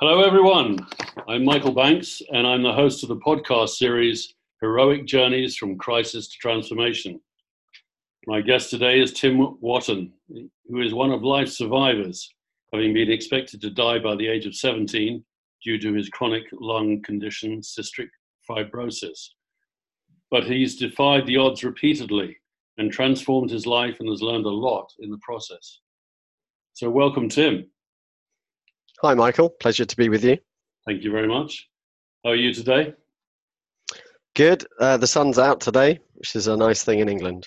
Hello, everyone. I'm Michael Banks, and I'm the host of the podcast series Heroic Journeys from Crisis to Transformation. My guest today is Tim Wotton, who is one of life's survivors, having been expected to die by the age of 17 due to his chronic lung condition, cystic fibrosis. But he's defied the odds repeatedly and transformed his life and has learned a lot in the process. So, welcome, Tim. Hi, Michael. Pleasure to be with you. Thank you very much. How are you today? Good. Uh, the sun's out today, which is a nice thing in England.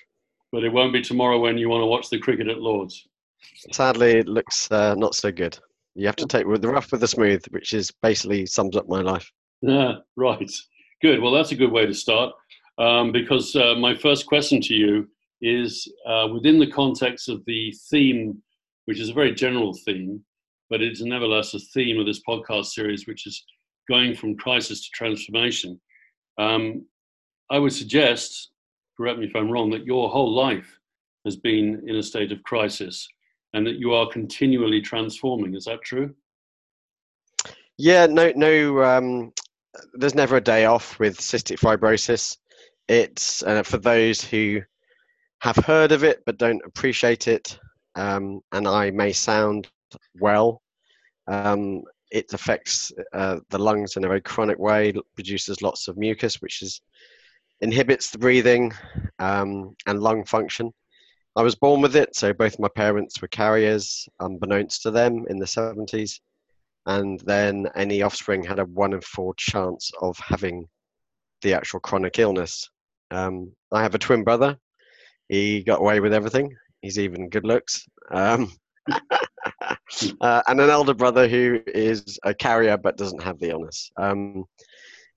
But it won't be tomorrow when you want to watch the cricket at Lords. Sadly, it looks uh, not so good. You have to take with the rough with the smooth, which is basically sums up my life. Yeah, right. Good. Well, that's a good way to start um, because uh, my first question to you is uh, within the context of the theme, which is a very general theme but it's nevertheless a theme of this podcast series, which is going from crisis to transformation. Um, I would suggest, correct me if I'm wrong, that your whole life has been in a state of crisis and that you are continually transforming. Is that true? Yeah, no, no. Um, there's never a day off with cystic fibrosis. It's uh, for those who have heard of it but don't appreciate it. Um, and I may sound well. Um, it affects uh, the lungs in a very chronic way, produces lots of mucus, which is inhibits the breathing um, and lung function. I was born with it, so both my parents were carriers, unbeknownst to them in the 70s. And then any offspring had a one in four chance of having the actual chronic illness. Um, I have a twin brother. He got away with everything. He's even good looks. Um, uh, and an elder brother who is a carrier but doesn't have the illness. Um,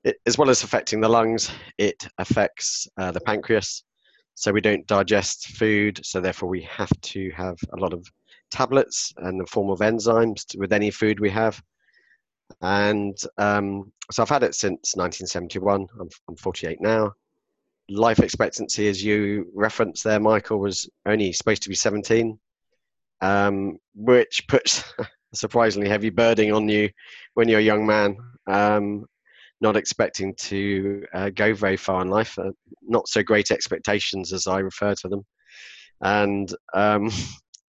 it, as well as affecting the lungs, it affects uh, the pancreas. So we don't digest food, so therefore we have to have a lot of tablets and the form of enzymes with any food we have. And um, so I've had it since 1971. I'm, I'm 48 now. Life expectancy, as you referenced there, Michael, was only supposed to be 17 um, which puts a surprisingly heavy burden on you when you're a young man, um, not expecting to uh, go very far in life, uh, not so great expectations as I refer to them, and um,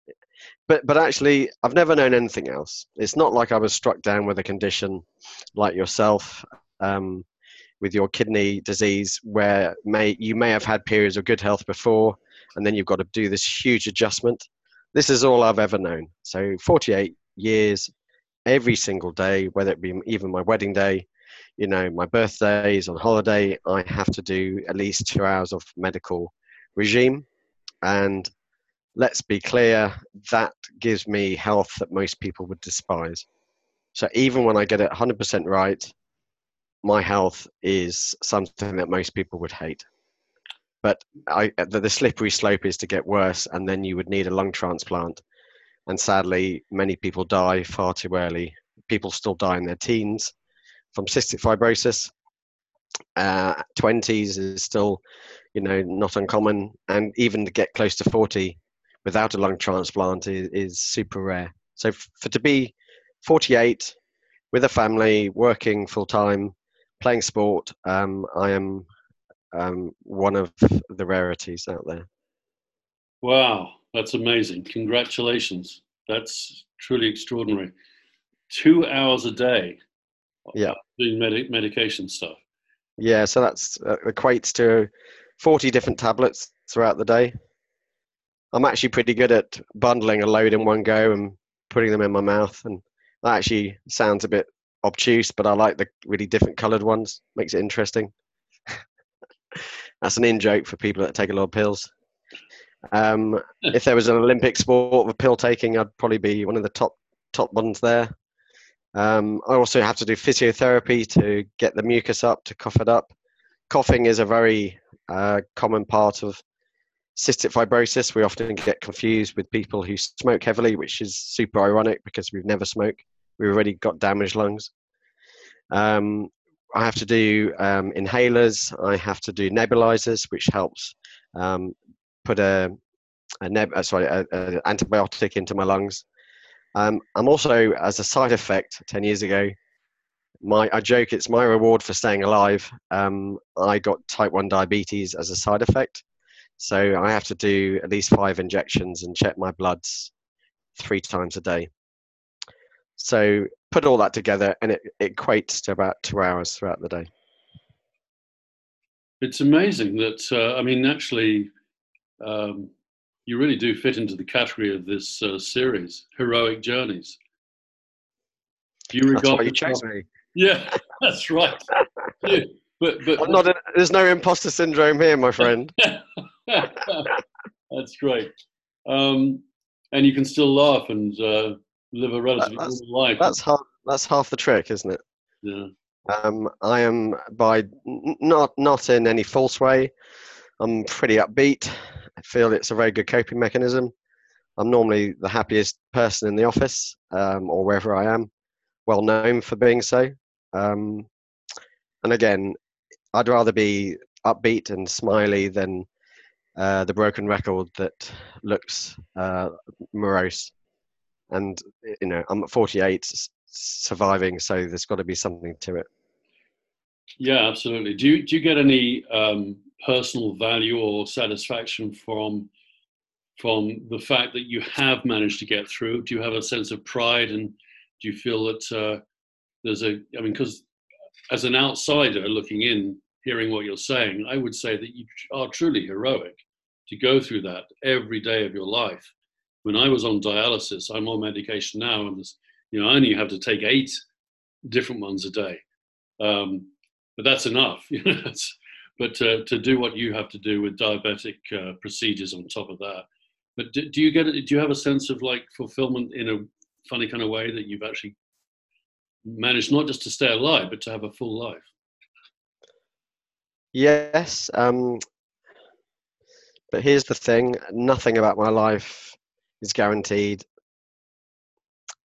but but actually I've never known anything else. It's not like I was struck down with a condition like yourself. Um, with your kidney disease, where may you may have had periods of good health before, and then you've got to do this huge adjustment this is all I've ever known. So 48 years, every single day, whether it be even my wedding day, you know, my birthdays on holiday, I have to do at least two hours of medical regime. And let's be clear, that gives me health that most people would despise. So even when I get it 100% right, my health is something that most people would hate. But I, the, the slippery slope is to get worse, and then you would need a lung transplant. And sadly, many people die far too early. People still die in their teens from cystic fibrosis. Uh, 20s is still, you know, not uncommon, and even to get close to 40 without a lung transplant is, is super rare. So for to be 48 with a family, working full time, playing sport, um, I am um, one of the rarities out there. Wow, that's amazing! Congratulations. That's truly extraordinary. Two hours a day. Yeah. Doing med- medication stuff. Yeah, so that's uh, equates to 40 different tablets throughout the day. I'm actually pretty good at bundling a load in one go and putting them in my mouth, and that actually sounds a bit obtuse, but I like the really different coloured ones. Makes it interesting. That's an in joke for people that take a lot of pills. Um, if there was an Olympic sport of pill taking, I'd probably be one of the top top ones there. Um, I also have to do physiotherapy to get the mucus up, to cough it up. Coughing is a very uh, common part of cystic fibrosis. We often get confused with people who smoke heavily, which is super ironic because we've never smoked. We've already got damaged lungs. Um, I have to do um, inhalers. I have to do nebulizers, which helps um, put a, a neb- uh, sorry, an antibiotic into my lungs. Um, I'm also, as a side effect, 10 years ago, my I joke it's my reward for staying alive. Um, I got type 1 diabetes as a side effect. So I have to do at least five injections and check my bloods three times a day. So put all that together and it, it equates to about two hours throughout the day. It's amazing that, uh, I mean, actually, um, you really do fit into the category of this uh, series, Heroic Journeys. Do you regard that's why you chose me. Yeah, that's right. yeah, but, but, not a, there's no imposter syndrome here, my friend. that's great. Um, and you can still laugh and uh, live a relatively that's, normal life. That's half, that's half the trick, isn't it? Yeah. Um, I am by not not in any false way. I'm pretty upbeat. I feel it's a very good coping mechanism. I'm normally the happiest person in the office um, or wherever I am, well known for being so. Um, and again, I'd rather be upbeat and smiley than uh, the broken record that looks uh, morose. And you know, I'm at 48, surviving, so there's got to be something to it. Yeah, absolutely. Do you do you get any um, personal value or satisfaction from from the fact that you have managed to get through? Do you have a sense of pride, and do you feel that uh, there's a? I mean, because as an outsider looking in, hearing what you're saying, I would say that you are truly heroic to go through that every day of your life. When I was on dialysis, I'm on medication now, and you know I only have to take eight different ones a day. Um, but that's enough. But to, to do what you have to do with diabetic uh, procedures on top of that. But do, do you get it? Do you have a sense of like fulfillment in a funny kind of way that you've actually managed not just to stay alive, but to have a full life? Yes. Um, but here's the thing nothing about my life is guaranteed.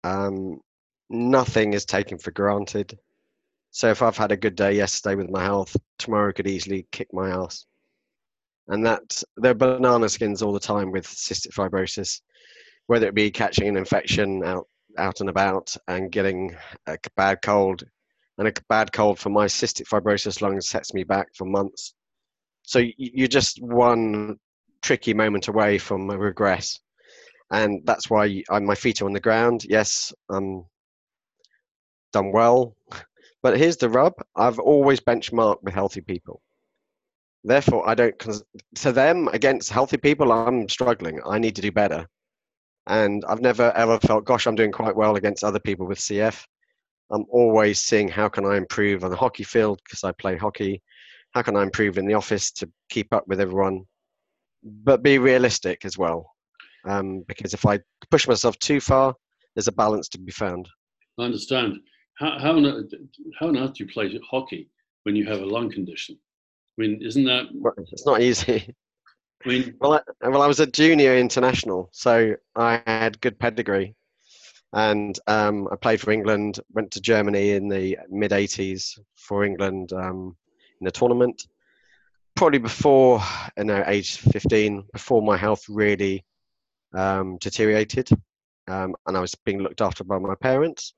Um, nothing is taken for granted. So if I've had a good day yesterday with my health, tomorrow could easily kick my ass. And that there are banana skins all the time with cystic fibrosis, whether it be catching an infection out out and about and getting a bad cold, and a bad cold for my cystic fibrosis lungs sets me back for months. So you're just one tricky moment away from a regress, and that's why I, my feet are on the ground. Yes, I'm done well but here's the rub I've always benchmarked with healthy people. Therefore, I don't, to them, against healthy people, I'm struggling. I need to do better. And I've never ever felt, gosh, I'm doing quite well against other people with CF. I'm always seeing how can I improve on the hockey field because I play hockey. How can I improve in the office to keep up with everyone? But be realistic as well. Um, because if I push myself too far, there's a balance to be found. I understand. How, how, on, how on earth do you play hockey when you have a lung condition? I mean, isn't that? It's not easy. I mean, well, I, well, I was a junior international, so I had good pedigree, and um, I played for England. Went to Germany in the mid '80s for England um, in a tournament. Probably before, you know, age 15, before my health really um, deteriorated, um, and I was being looked after by my parents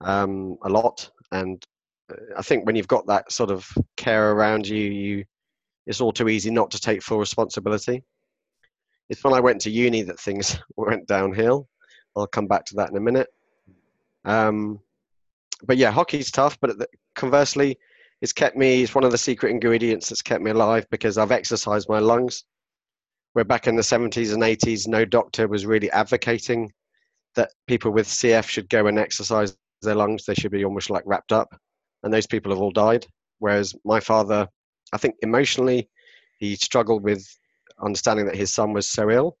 um, a lot. And uh, I think when you've got that sort of care around you, you it's all too easy not to take full responsibility. It's when I went to uni that things went downhill. I'll come back to that in a minute. Um, but yeah, hockey's tough. But conversely, it's kept me. It's one of the secret ingredients that's kept me alive because I've exercised my lungs. Where back in the 70s and 80s, no doctor was really advocating that people with CF should go and exercise their lungs, they should be almost like wrapped up. And those people have all died. Whereas my father, I think emotionally, he struggled with understanding that his son was so ill.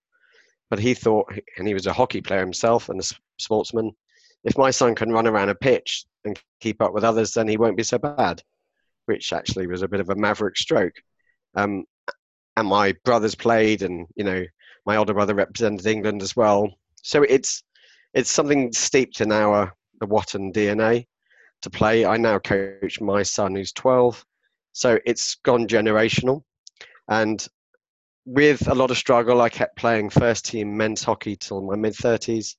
But he thought, and he was a hockey player himself and a sportsman, if my son can run around a pitch and keep up with others, then he won't be so bad, which actually was a bit of a maverick stroke. Um, and my brothers played, and you know, my older brother represented England as well. So it's it's something steeped in our the Wotton DNA to play. I now coach my son who's 12. So it's gone generational. And with a lot of struggle, I kept playing first team men's hockey till my mid 30s.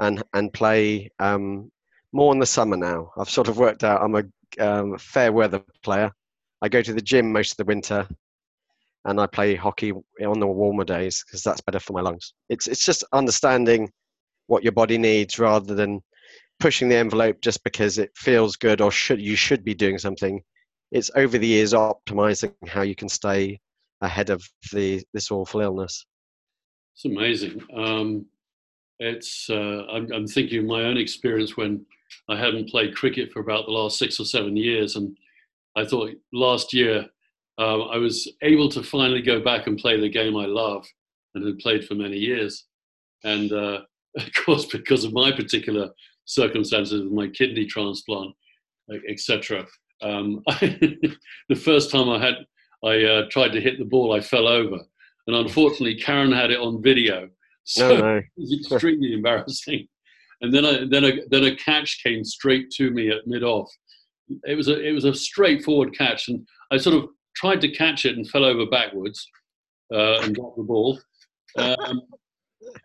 and and play um, more in the summer now. I've sort of worked out I'm a um, fair weather player. I go to the gym most of the winter, and I play hockey on the warmer days because that's better for my lungs. It's it's just understanding what your body needs rather than pushing the envelope just because it feels good or should you should be doing something. It's over the years optimizing how you can stay ahead of the this awful illness. It's amazing. Um, it's uh, I'm, I'm thinking of my own experience when I hadn't played cricket for about the last six or seven years, and I thought last year um, I was able to finally go back and play the game I love and had played for many years. And uh, of course, because of my particular circumstances with my kidney transplant, etc. Um, the first time I had, I uh, tried to hit the ball, I fell over, and unfortunately, Karen had it on video, so No, no. it was extremely embarrassing. And then, I, then, a, then a catch came straight to me at mid off. It was a, it was a straightforward catch, and I sort of tried to catch it and fell over backwards uh, and got the ball. Um,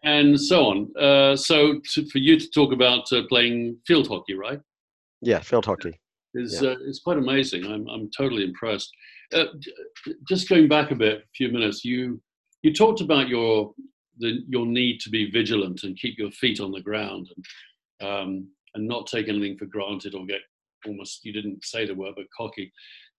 and so on. Uh, so, to, for you to talk about uh, playing field hockey, right? Yeah, field hockey. is Yeah. uh, it's quite amazing. I'm I'm totally impressed. Uh, just going back a bit, a few minutes, you you talked about your the, your need to be vigilant and keep your feet on the ground and um, and not take anything for granted or get almost you didn't say the word but cocky.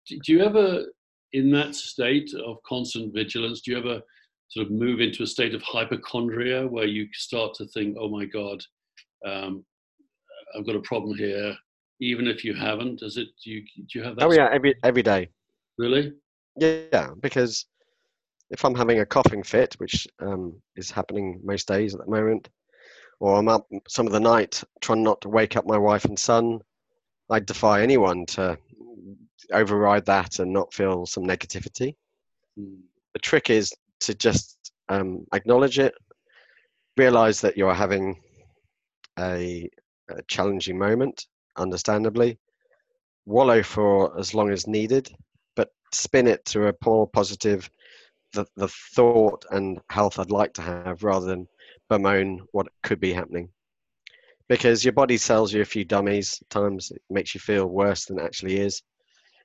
Do you ever in that state of constant vigilance? Do you ever sort of move into a state of hypochondria where you start to think, oh my god, um, I've got a problem here, even if you haven't? Does it? Do you do you have that? Oh yeah, every every day. Really? Yeah, because if I'm having a coughing fit, which um, is happening most days at the moment, or I'm up some of the night trying not to wake up my wife and son, I defy anyone to override that and not feel some negativity. Hmm. The trick is to just um, acknowledge it, realize that you're having a, a challenging moment, understandably, wallow for as long as needed, but spin it to a more positive, the, the thought and health I'd like to have rather than bemoan what could be happening. Because your body sells you a few dummies, times it makes you feel worse than it actually is.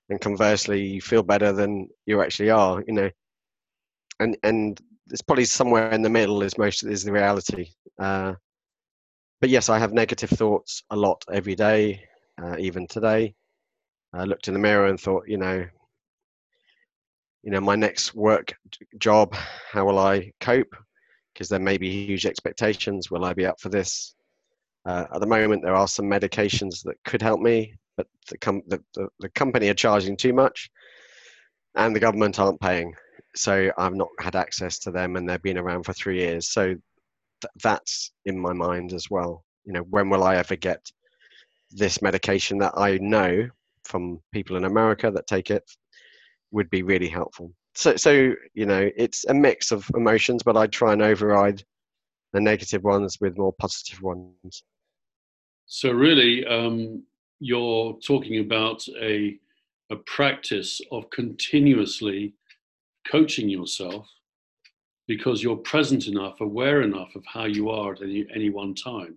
And conversely, you feel better than you actually are, you know. And and it's probably somewhere in the middle is most is the reality. Uh, but yes, I have negative thoughts a lot every day, uh, even today. I looked in the mirror and thought, you know, you know, my next work job, how will I cope? Because there may be huge expectations. Will I be up for this? Uh, at the moment, there are some medications that could help me, but the, com- the, the, the company are charging too much, and the government aren't paying. So I've not had access to them, and they've been around for three years. So th- that's in my mind as well. You know, when will I ever get this medication that I know from people in America that take it would be really helpful. So, so you know, it's a mix of emotions, but I try and override the negative ones with more positive ones. So really, um, you're talking about a a practice of continuously coaching yourself because you're present enough, aware enough of how you are at any, any one time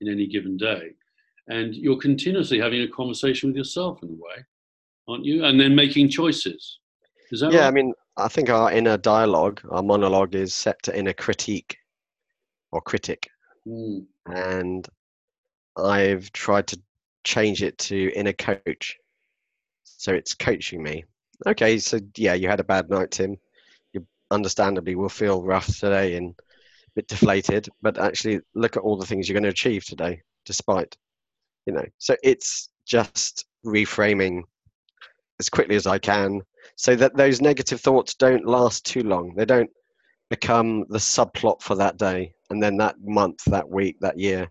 in any given day. And you're continuously having a conversation with yourself in a way, aren't you? And then making choices. Is that Yeah, I mean, I think our inner dialogue, our monologue, is set to inner critique or critic, Mm, and I've tried to change it to inner coach. So it's coaching me. Okay, so yeah, you had a bad night, Tim. You understandably will feel rough today and a bit deflated, but actually look at all the things you're going to achieve today, despite, you know. So it's just reframing as quickly as I can so that those negative thoughts don't last too long. They don't become the subplot for that day and then that month, that week, that year.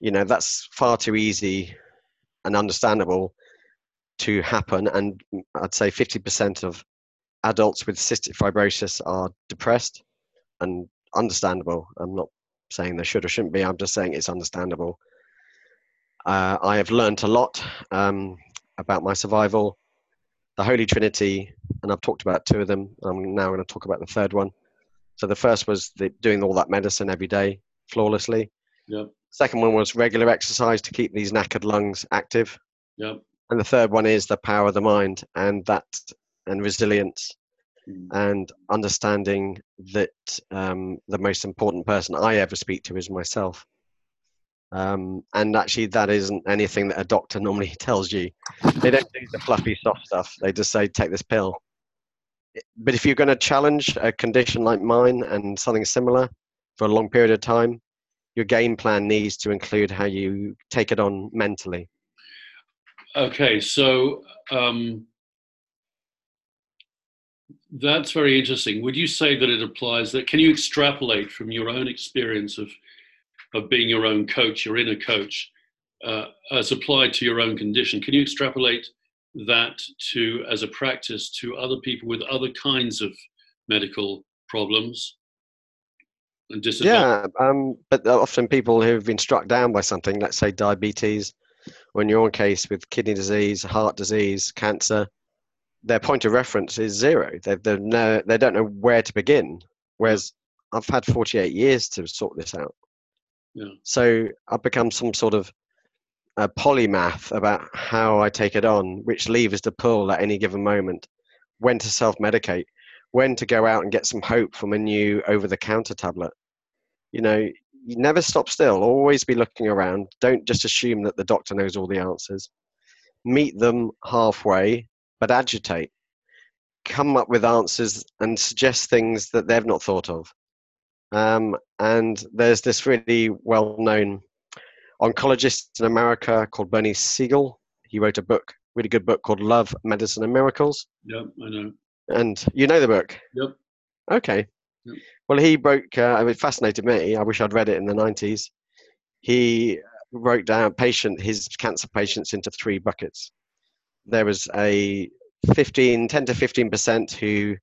You know, that's far too easy and understandable to happen. And I'd say 50% of adults with cystic fibrosis are depressed and understandable. I'm not saying they should or shouldn't be, I'm just saying it's understandable. Uh, I have learned a lot um, about my survival, the Holy Trinity, and I've talked about two of them. I'm now going to talk about the third one. So the first was the, doing all that medicine every day flawlessly. Yep. Second one was regular exercise to keep these knackered lungs active. Yep. And the third one is the power of the mind and that and resilience Mm. and understanding that um, the most important person I ever speak to is myself. Um, and actually, that isn't anything that a doctor normally tells you. They don't do the fluffy, soft stuff. They just say, take this pill. But if you're going to challenge a condition like mine and something similar for a long period of time, your game plan needs to include how you take it on mentally. Okay, so um, that's very interesting. Would you say that it applies that? Can you extrapolate from your own experience of of being your own coach, your inner coach, uh, as applied to your own condition? Can you extrapolate that to as a practice to other people with other kinds of medical problems and Yeah, um, but often people who've been struck down by something, let's say diabetes, or in your case with kidney disease, heart disease, cancer, their point of reference is zero. They they no, they don't know where to begin. Whereas I've had 48 years to sort this out. Yeah. So I've become some sort of a polymath about how I take it on, which levers to pull at any given moment, when to self-medicate, when to go out and get some hope from a new over-the-counter tablet. You know, you never stop still. Always be looking around. Don't just assume that the doctor knows all the answers. Meet them halfway but agitate. Come up with answers and suggest things that they've not thought of. Um, and there's this really well known oncologist in America called Bernie Siegel. He wrote a book, really good book called Love, Medicine, and Miracles. Yep, I know. And you know the book? Yep. Okay. Yep. Well, he broke, uh, it fascinated me. I wish I'd read it in the 90s. He wrote down patient, his cancer patients into three buckets there was a 15, 10 to 15% who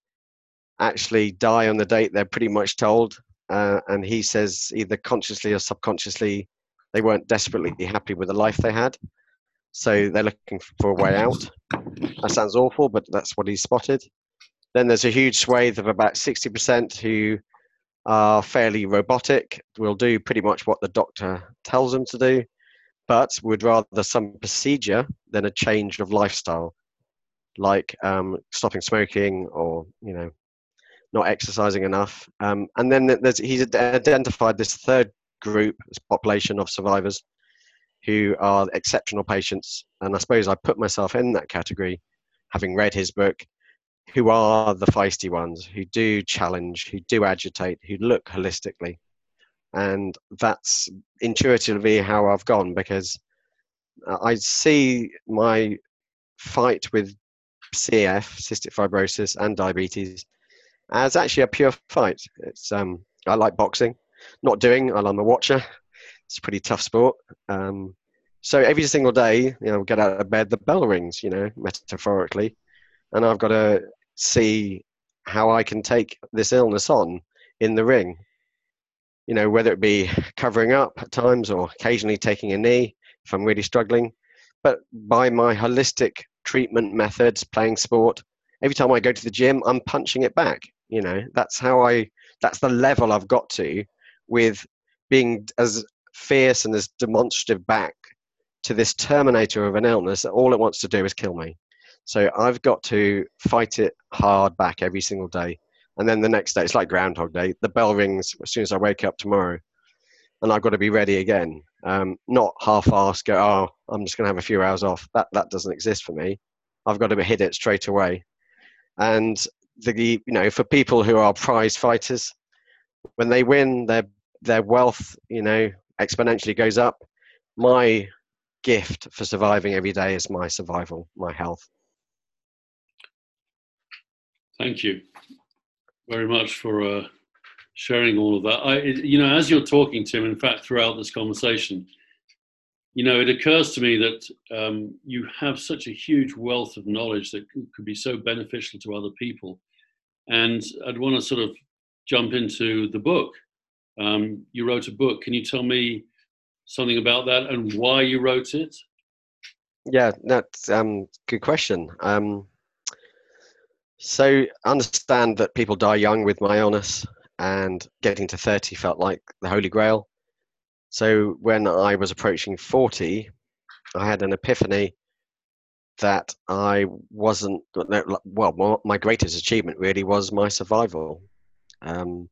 actually die on the date they're pretty much told. Uh, and he says either consciously or subconsciously they weren't desperately happy with the life they had. So they're looking for a way out. That sounds awful, but that's what he spotted. Then there's a huge swathe of about 60% who are fairly robotic, will do pretty much what the doctor tells them to do but would rather some procedure than a change of lifestyle, like um, stopping smoking or you know not exercising enough. Um, and then he's identified this third group, this population of survivors who are exceptional patients. And I suppose I put myself in that category, having read his book, who are the feisty ones, who do challenge, who do agitate, who look holistically and that's intuitively how I've gone because I see my fight with CF, cystic fibrosis, and diabetes as actually a pure fight. It's um, I like boxing, not doing. I'm a watcher. It's a pretty tough sport. Um, so every single day, you know, get out of bed, the bell rings. You know, metaphorically, and I've got to see how I can take this illness on in the ring you know, whether it be covering up at times or occasionally taking a knee if I'm really struggling. But by my holistic treatment methods, playing sport, every time I go to the gym, I'm punching it back. You know, that's how I, that's the level I've got to with being as fierce and as demonstrative back to this terminator of an illness that all it wants to do is kill me. So I've got to fight it hard back every single day. And then the next day it's like groundhog day the bell rings as soon as i wake up tomorrow and i've got to be ready again. Um, not half-assed go oh i'm just going to have a few hours off. That that doesn't exist for me. I've got to hit it straight away. And the you know for people who are prize fighters when they win their their wealth you know exponentially goes up. My gift for surviving every day is my survival my health thank you very much for uh, sharing all of that. I, you know, as you're talking, Tim, in fact, throughout this conversation, you know, it occurs to me that um, you have such a huge wealth of knowledge that could be so beneficial to other people. And I'd want to sort of jump into the book. Um, you wrote a book. Can you tell me something about that and why you wrote it? Yeah, that's um, good question. Um, so understand that people die young with my illness, and getting to 30 felt like the holy grail. So when I was approaching 40, I had an epiphany that I wasn't, well, my greatest achievement really was my survival. Um,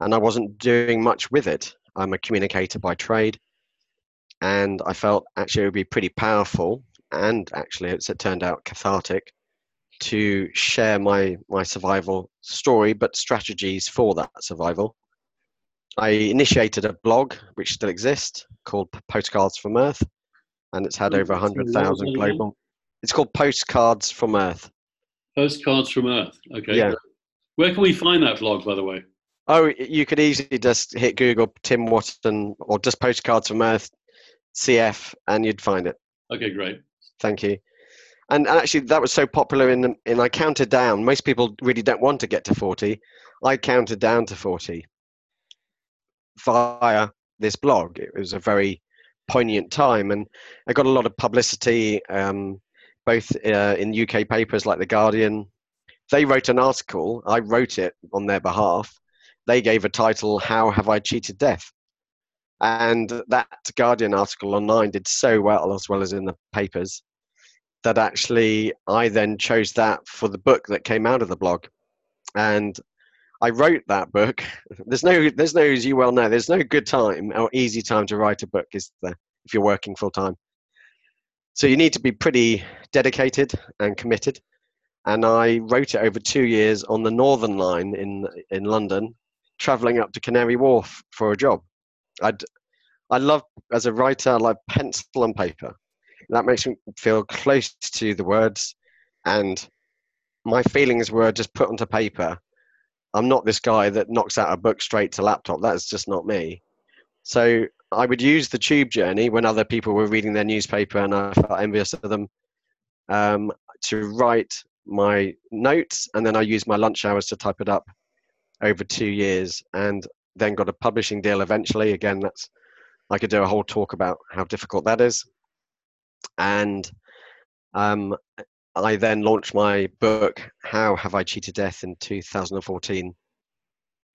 and I wasn't doing much with it. I'm a communicator by trade, and I felt actually it would be pretty powerful, and actually it turned out cathartic to share my my survival story, but strategies for that survival. I initiated a blog which still exists called Postcards from Earth, and it's had over 100,000 global. It's called Postcards from Earth. Postcards from Earth. Okay. Yeah. Where can we find that blog, by the way? Oh, you could easily just hit Google Tim Wotton or just Postcards from Earth CF, and you'd find it. Okay, great. Thank you. And actually, that was so popular in, in I counted down. Most people really don't want to get to 40. I counted down to 40 via this blog. It was a very poignant time, and I got a lot of publicity, um, both uh, in UK papers like The Guardian. They wrote an article, I wrote it on their behalf. They gave a title, How Have I Cheated Death? And that Guardian article online did so well, as well as in the papers, that actually I then chose that for the book that came out of the blog. And I wrote that book. There's no, there's no, as you well know, there's no good time or easy time to write a book, is there, if you're working full time? So you need to be pretty dedicated and committed. And I wrote it over two years on the Northern Line in in London, traveling up to Canary Wharf for a job. I'd, I love as a writer, I love pencil and paper. That makes me feel close to the words, and my feelings were just put onto paper I'm not this guy that knocks out a book straight to laptop. That's just not me. So I would use the tube journey when other people were reading their newspaper and I felt envious of them um, to write my notes and then I used my lunch hours to type it up over two years and then got a publishing deal eventually. Again, that's I could do a whole talk about how difficult that is. And um, I then launched my book, How Have I Cheated Death, in 2014,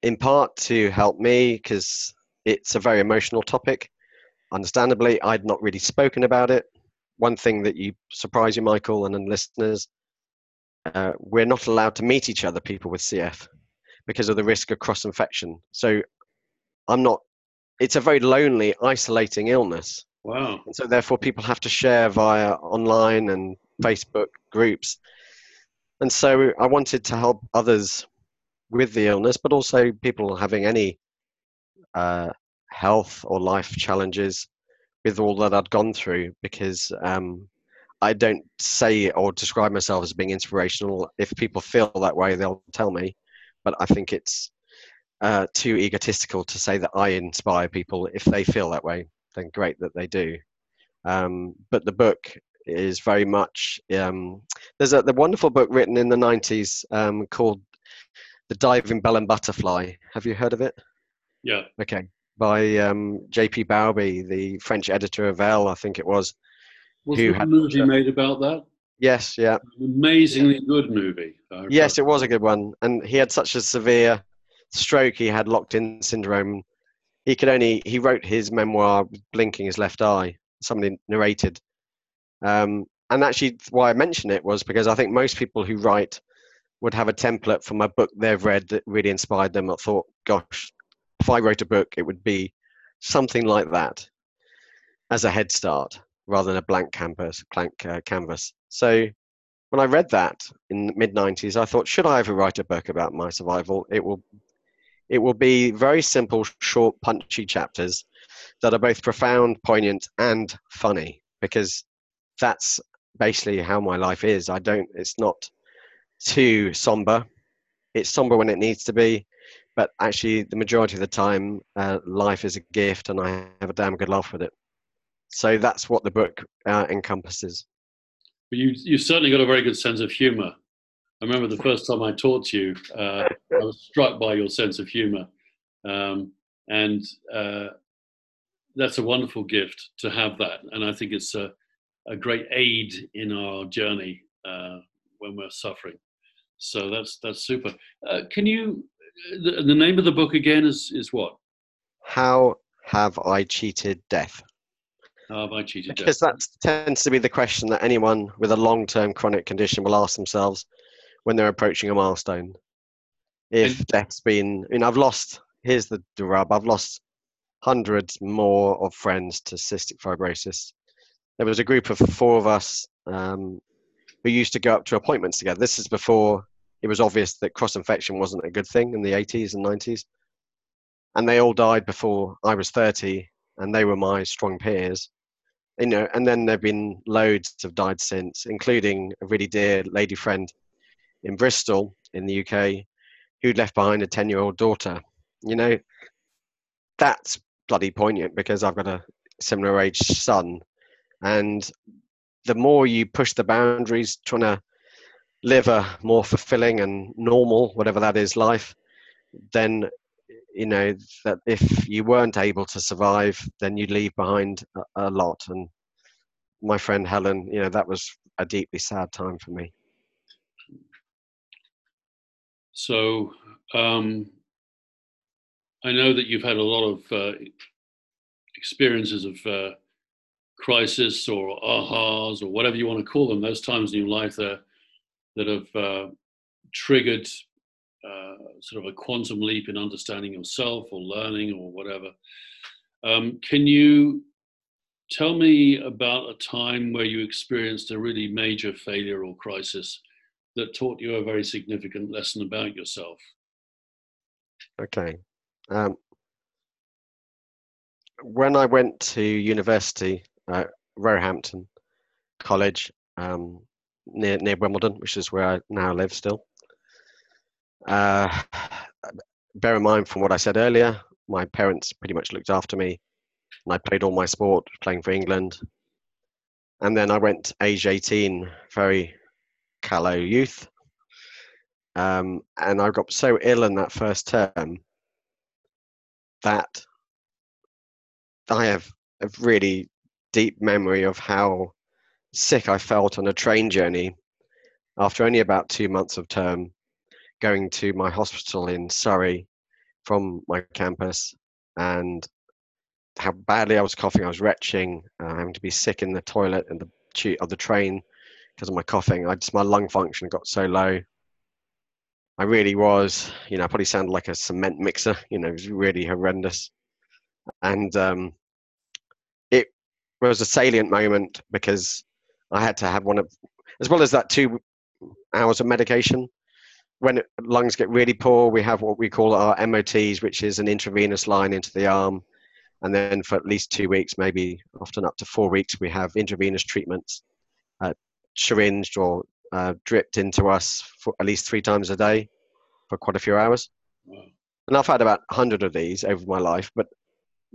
in part to help me because it's a very emotional topic. Understandably, I'd not really spoken about it. One thing that you surprise you, Michael, and, and listeners, uh, we're not allowed to meet each other, people with CF, because of the risk of cross infection. So I'm not, it's a very lonely, isolating illness. Wow. And so therefore people have to share via online and Facebook groups. And so I wanted to help others with the illness, but also people having any uh, health or life challenges with all that I'd gone through because um, I don't say or describe myself as being inspirational. If people feel that way, they'll tell me. But I think it's uh, too egotistical to say that I inspire people. If they feel that way, then great that they do. Um, but the book is very much um, there's a the wonderful book written in the 90s um, called the diving bell and butterfly. Have you heard of it? Yeah. Okay. By um, jp Bauby the french editor of elle i think it was was who a movie made about that? Yes yeah. Amazingly good movie yes it was a good one. And he had such a severe stroke he had locked in syndrome he could only he wrote his memoir blinking his left eye somebody narrated um, and actually, why I mention it was because I think most people who write would have a template from a book they've read that really inspired them. I thought, gosh, if I wrote a book, it would be something like that as a head start rather than a blank canvas. Blank uh, canvas. So when I read that in the mid 90s, I thought, should I ever write a book about my survival? It will, it will be very simple, short, punchy chapters that are both profound, poignant, and funny because that's basically how my life is. I don't. It's not too somber. It's somber when it needs to be, but actually, the majority of the time, uh, life is a gift, and I have a damn good laugh with it. So that's what the book uh, encompasses. But you you certainly got a very good sense of humour. I remember the first time I taught you, uh, I was struck by your sense of humour, um, and uh, that's a wonderful gift to have that. And I think it's a a great aid in our journey uh, when we're suffering. So that's that's super. Uh, can you? The, the, name of the book again is is what? How have I cheated death? How have I cheated death? Because that tends to be the question that anyone with a long term chronic condition will ask themselves when they're approaching a milestone. If death's been, I mean, I've lost, here's the, the rub, I've lost hundreds more of friends to cystic fibrosis. There was a group of four of us um, who used to go up to appointments together. This is before it was obvious that cross infection wasn't a good thing in the 80s and 90s. And they all died before I was 30, and they were my strong peers. You know, and then there've been loads have died since, including a really dear lady friend in Bristol in the UK who'd left behind a 10 year old daughter. You know, that's bloody poignant because I've got a similar age son. And the more you push the boundaries, trying to live a more fulfilling and normal, whatever that is, life, then you know that if you weren't able to survive, then you'd leave behind a, a lot. And my friend Helen, you know, that was a deeply sad time for me. So um, I know that you've had a lot of uh, experiences of uh, crisis or ahas or whatever you want to call them. Those times in your life that that have uh, triggered uh, sort of a quantum leap in understanding yourself or learning or whatever. Um, can you tell me about a time where you experienced a really major failure or crisis that taught you a very significant lesson about yourself? Okay. Um, when I went to university at Roehampton College um, near near Wimbledon, which is where I now live still. Uh, bear in mind from what I said earlier, my parents pretty much looked after me, and I played all my sport, playing for England. And then I went age 18, very callow youth, um, and I got so ill in that first term that I have a really deep memory of how sick I felt on a train journey after only about two months of term, going to my hospital in Surrey from my campus, and how badly I was coughing. I was retching, uh, having to be sick in the toilet and the of the train because of my coughing. I just my lung function got so low. I really was, you know, I probably sounded like a cement mixer. You know, it was really horrendous, and um, it was a salient moment because I had to have one of, as well as that two hours of medication. When lungs get really poor, we have what we call our MOTs, which is an intravenous line into the arm, and then for at least two weeks, maybe often up to four weeks, we have intravenous treatments, uh, syringed or uh, dripped into us for at least three times a day for quite a few hours. Wow. And I've had about 100 of these over my life, but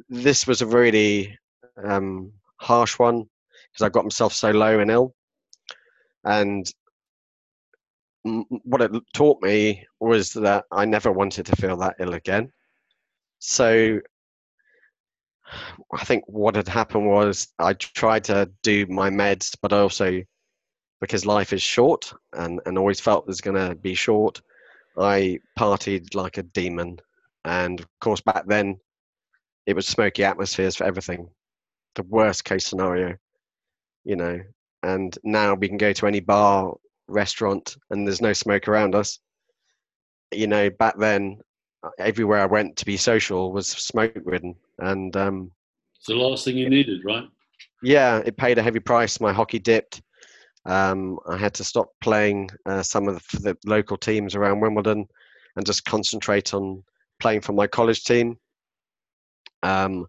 this was a really um, harsh one because I got myself so low and ill. And m- what it taught me was that I never wanted to feel that ill again. So I think what had happened was I tried to do my meds, but I also because life is short and, and always felt was going to be short, I partied like a demon. And of course, back then, it was smoky atmospheres for everything. The worst case scenario, you know. And now we can go to any bar, restaurant, and there's no smoke around us. You know, back then, everywhere I went to be social was smoke ridden. And um, It's the last thing you needed, right? yeah, it paid a heavy price. My hockey dipped. Um, I had to stop playing uh, some of the, the local teams around Wimbledon and just concentrate on playing for my college team. Um,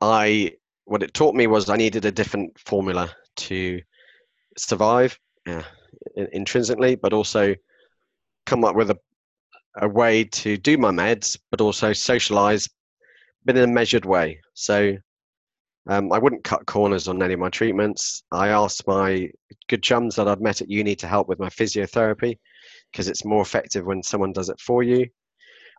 I what it taught me was I needed a different formula to survive uh, in- intrinsically, but also come up with a a way to do my meds, but also socialize, but in a measured way. So um, I wouldn't cut corners on any of my treatments. I asked my good chums that I'd met at uni to help with my physiotherapy because it's more effective when someone does it for you,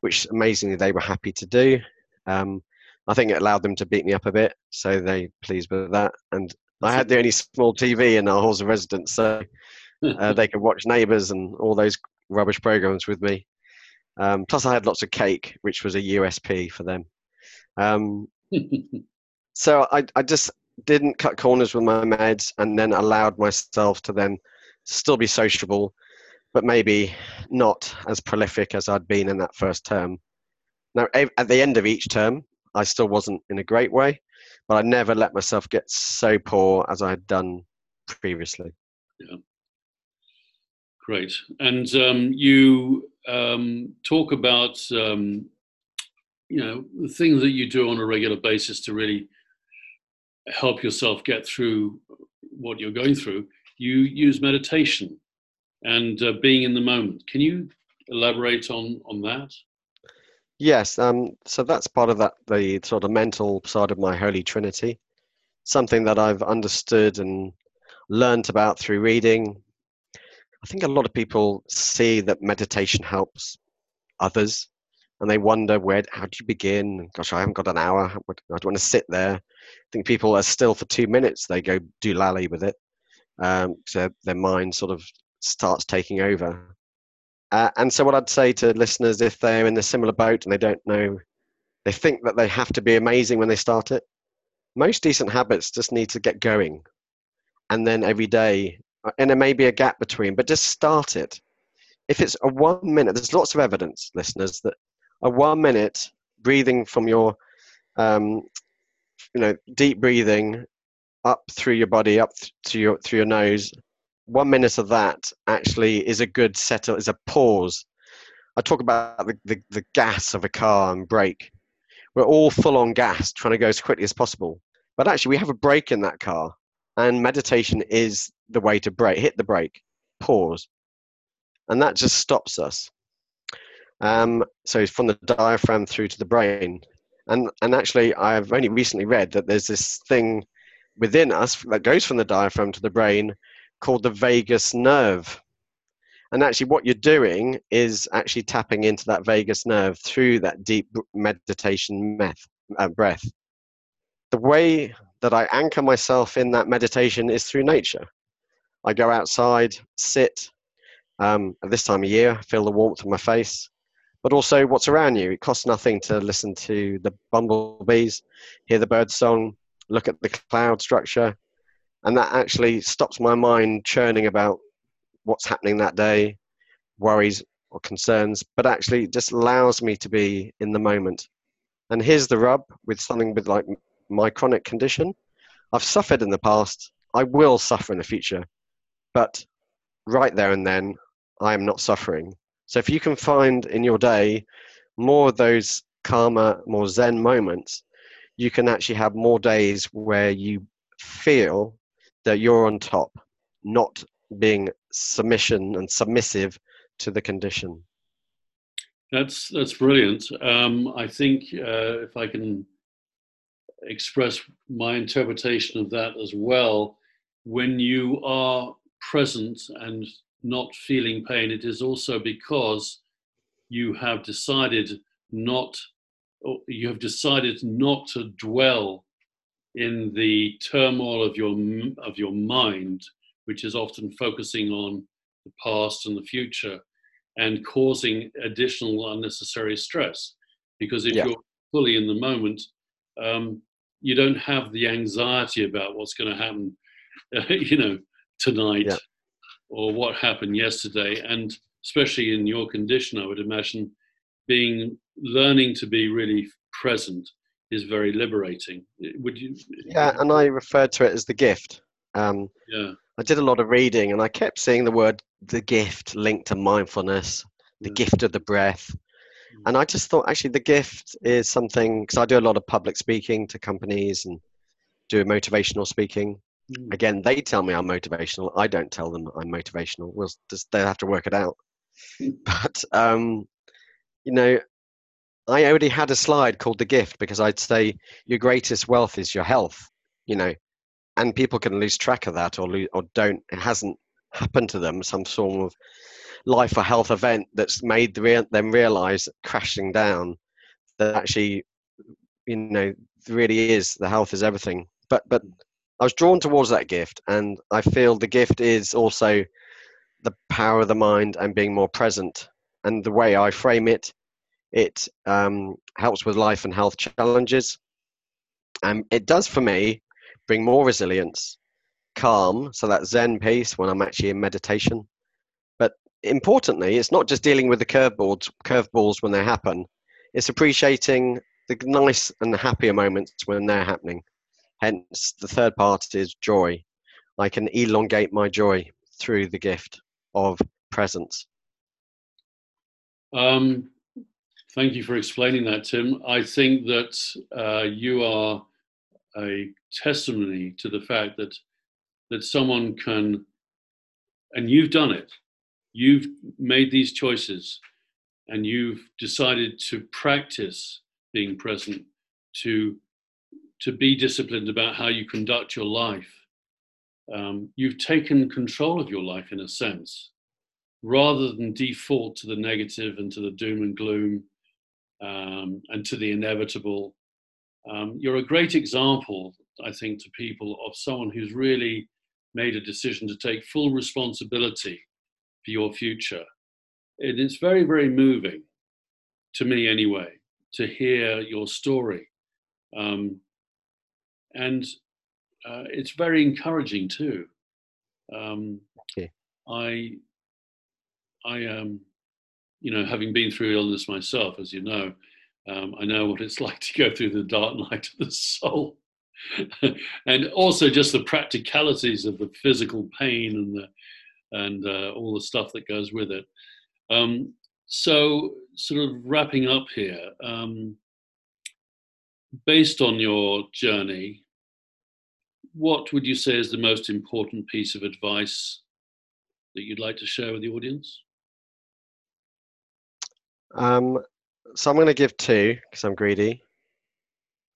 which amazingly they were happy to do. Um, I think it allowed them to beat me up a bit, so they pleased with that. And I had the only small TV in our halls of residence, so uh, they could watch Neighbours and all those rubbish programs with me. Um, plus, I had lots of cake, which was a USP for them. Um, so I, I just didn't cut corners with my meds and then allowed myself to then still be sociable, but maybe not as prolific as I'd been in that first term. Now, at the end of each term, I still wasn't in a great way, but I never let myself get so poor as I had done previously. Yeah. Great. And um, you um, talk about, um, you know, the things that you do on a regular basis to really help yourself get through what you're going through. You use meditation and uh, being in the moment. Can you elaborate on on that? Yes, um, so that's part of that the sort of mental side of my Holy Trinity, something that I've understood and learned about through reading. I think a lot of people see that meditation helps others, and they wonder where how do you begin? Gosh, I haven't got an hour. I don't want to sit there. I think people are still for two minutes. They go do lally with it, um, so their mind sort of starts taking over. Uh, and so, what I'd say to listeners, if they're in a similar boat and they don't know, they think that they have to be amazing when they start it. Most decent habits just need to get going, and then every day, uh, and there may be a gap between, but just start it. If it's a one minute, there's lots of evidence, listeners, that a one minute breathing from your, um, you know, deep breathing up through your body, up to your through your nose, one minute of that actually is a good setup, is a pause. I talk about the, the, the gas of a car and brake. We're all full on gas, trying to go as quickly as possible. But actually, we have a brake in that car, and meditation is the way to brake. Hit the brake, pause, and that just stops us. Um, so from the diaphragm through to the brain, and and actually, I've only recently read that there's this thing within us that goes from the diaphragm to the brain called the vagus nerve. And actually, what you're doing is actually tapping into that vagus nerve through that deep meditation meth, uh, breath. The way that I anchor myself in that meditation is through nature. I go outside, sit. Um, at this time of year, feel the warmth of my face, but also what's around you. It costs nothing to listen to the bumblebees, hear the bird song, look at the cloud structure, and that actually stops my mind churning about what's happening that day, worries or concerns, but actually just allows me to be in the moment. And here's the rub with something with like my chronic condition. I've suffered in the past. I will suffer in the future, but right there and then, I am not suffering. So if you can find in your day more of those calmer, more Zen moments, you can actually have more days where you feel that you're on top, not being submission and submissive to the condition. That's that's brilliant. Um, I think uh, if I can express my interpretation of that as well, when you are present and not feeling pain, it is also because you have decided not, you have decided not to dwell in the turmoil of your of your mind, which is often focusing on the past and the future, and causing additional unnecessary stress. Because if yeah. you're fully in the moment, um, you don't have the anxiety about what's going to happen, uh, you know, tonight yeah. Or what happened yesterday. And especially in your condition, I would imagine being learning to be really present is very liberating. Would you? Yeah, and I referred to it as the gift. Um, yeah. I did a lot of reading, and I kept seeing the word "the gift" linked to mindfulness, the yeah. gift of the breath. Mm. And I just thought, actually, the gift is something because I do a lot of public speaking to companies and do motivational speaking. Mm. Again, they tell me I'm motivational. I don't tell them I'm motivational. We'll just they have to work it out. but um, you know, I already had a slide called the gift because I'd say your greatest wealth is your health, you know, and people can lose track of that or lose, or don't. It hasn't happened to them some sort of life or health event that's made them realize crashing down that actually, you know, really is the health is everything. But but I was drawn towards that gift, and I feel the gift is also the power of the mind and being more present. And the way I frame it it um, helps with life and health challenges. And it does for me bring more resilience, calm, so that Zen peace when I'm actually in meditation. But importantly, it's not just dealing with the curveballs, curveballs when they happen. It's appreciating the nice and happier moments when they're happening. Hence, the third part is joy. I can elongate my joy through the gift of presence. Um, thank you for explaining that, Tim. I think that uh, you are a testimony to the fact that that someone can, and you've done it. You've made these choices, and you've decided to practice being present, to to be disciplined about how you conduct your life. Um, you've taken control of your life in a sense, rather than default to the negative and to the doom and gloom um, and to the inevitable. Um, you're a great example, I think, to people of someone who's really made a decision to take full responsibility for your future. And it's very, very moving to me, anyway, to hear your story. Um, and uh, it's very encouraging too. Um, okay. I, I am, um, you know, having been through illness myself, as you know, um, I know what it's like to go through the dark night of the soul, and also just the practicalities of the physical pain and the and uh, all the stuff that goes with it. Um, so, sort of wrapping up here, um, based on your journey, what would you say is the most important piece of advice that you'd like to share with the audience? Um, so I'm going to give two because I'm greedy.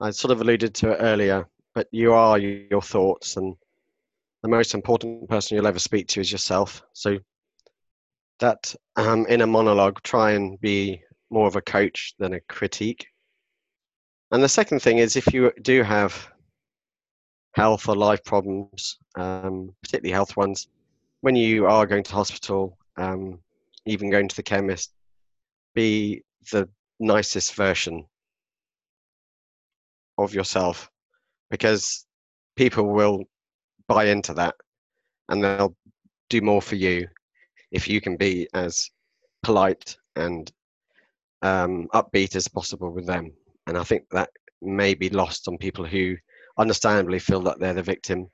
I sort of alluded to it earlier, but you are your thoughts, and the most important person you'll ever speak to is yourself. So that um, in a monologue, try and be more of a coach than a critique. And the second thing is if you do have health or life problems, um, particularly health ones, when you are going to hospital, um, even going to the chemist, be the nicest version of yourself because people will buy into that and they'll do more for you if you can be as polite and um, upbeat as possible with them. And I think that may be lost on people who understandably feel that they're the victim.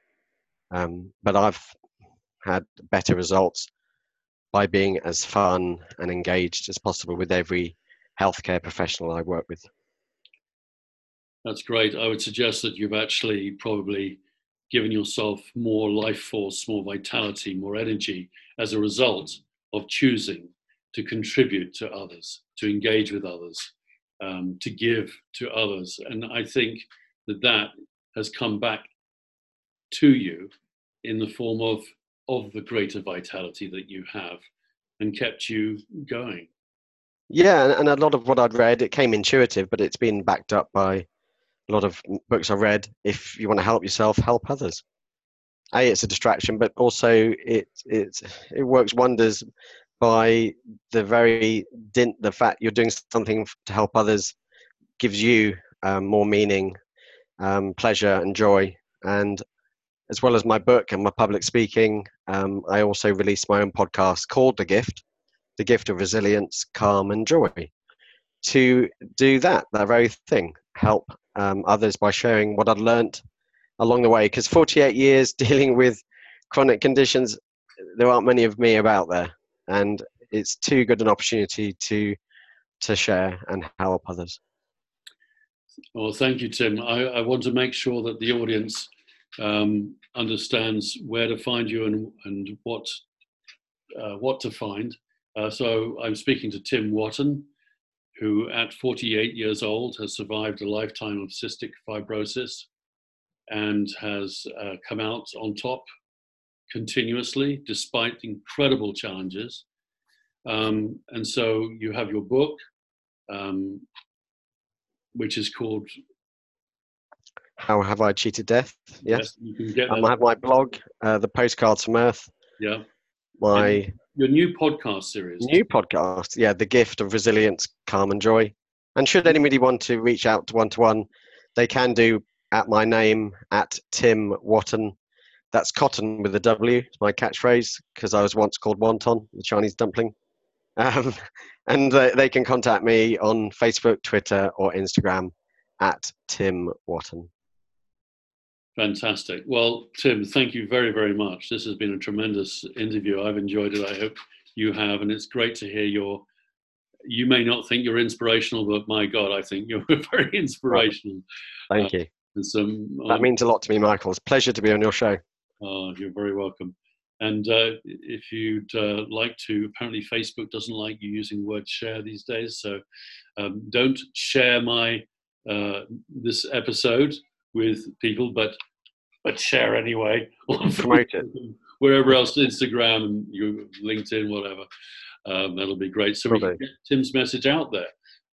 Um, but I've had better results by being as fun and engaged as possible with every healthcare professional I work with. That's great. I would suggest that you've actually probably given yourself more life force, more vitality, more energy as a result of choosing to contribute to others, to engage with others, um, to give to others. And I think that that has come back to you in the form of of the greater vitality that you have and kept you going. Yeah and a lot of what i'd read it came intuitive but it's been backed up by a lot of books i read. If you want to help yourself help others. A it's a distraction but also it it it works wonders by the very dint the fact you're doing something to help others gives you um, more meaning um, pleasure and joy. And as well as my book and my public speaking, um, I also released my own podcast called The Gift, The Gift of Resilience, Calm, and Joy, to do that, that very thing, help um, others by sharing what I'd learned along the way. Because 48 years dealing with chronic conditions, there aren't many of me about there. And it's too good an opportunity to to share and help others. Well, thank you, Tim. I, I want to make sure that the audience um, understands where to find you and, and what, uh, what to find. Uh, so I'm speaking to Tim Wotton, who at 48 years old has survived a lifetime of cystic fibrosis and has uh, come out on top continuously despite incredible challenges. Um, and so you have your book, um, which is called How Have I Cheated Death? Yes. yes you can get um, I have my blog, uh, The Postcards from Earth. Yeah. My and your new podcast series. New podcast, yeah, The Gift of Resilience, Calm and Joy. And should anybody want to reach out to one to one, they can do at my name at Tim Wotton. That's cotton with a W. My catchphrase because I was once called wonton, the Chinese dumpling. Um, and uh, they can contact me on Facebook, Twitter, or Instagram at Tim Wotton. Fantastic. Well, Tim, thank you very, very much. This has been a tremendous interview. I've enjoyed it. I hope you have. And it's great to hear your. You may not think you're inspirational, but my God, I think you're very inspirational. Thank uh, you. And some, that um, means a lot to me, Michael. It's a pleasure to be on your show. Oh, you're very welcome. And uh, if you'd uh, like to, apparently Facebook doesn't like you using the word share these days, so um, don't share my uh, this episode with people, but but share anyway. Promote it wherever else, Instagram and you, LinkedIn, whatever. Um, that'll be great. So Probably. we can get Tim's message out there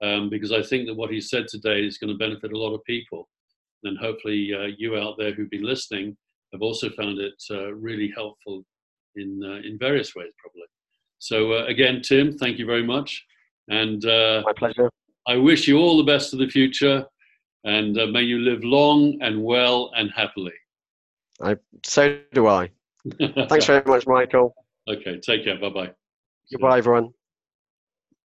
um, because I think that what he said today is going to benefit a lot of people, and hopefully uh, you out there who've been listening have also found it uh, really helpful in uh, in various ways, probably. So uh, again, Tim, thank you very much, and uh, my pleasure. I wish you all the best of the future, and uh, may you live long and well and happily. I so do I. Thanks very much, Michael. Okay, take care. Bye bye. Goodbye, everyone.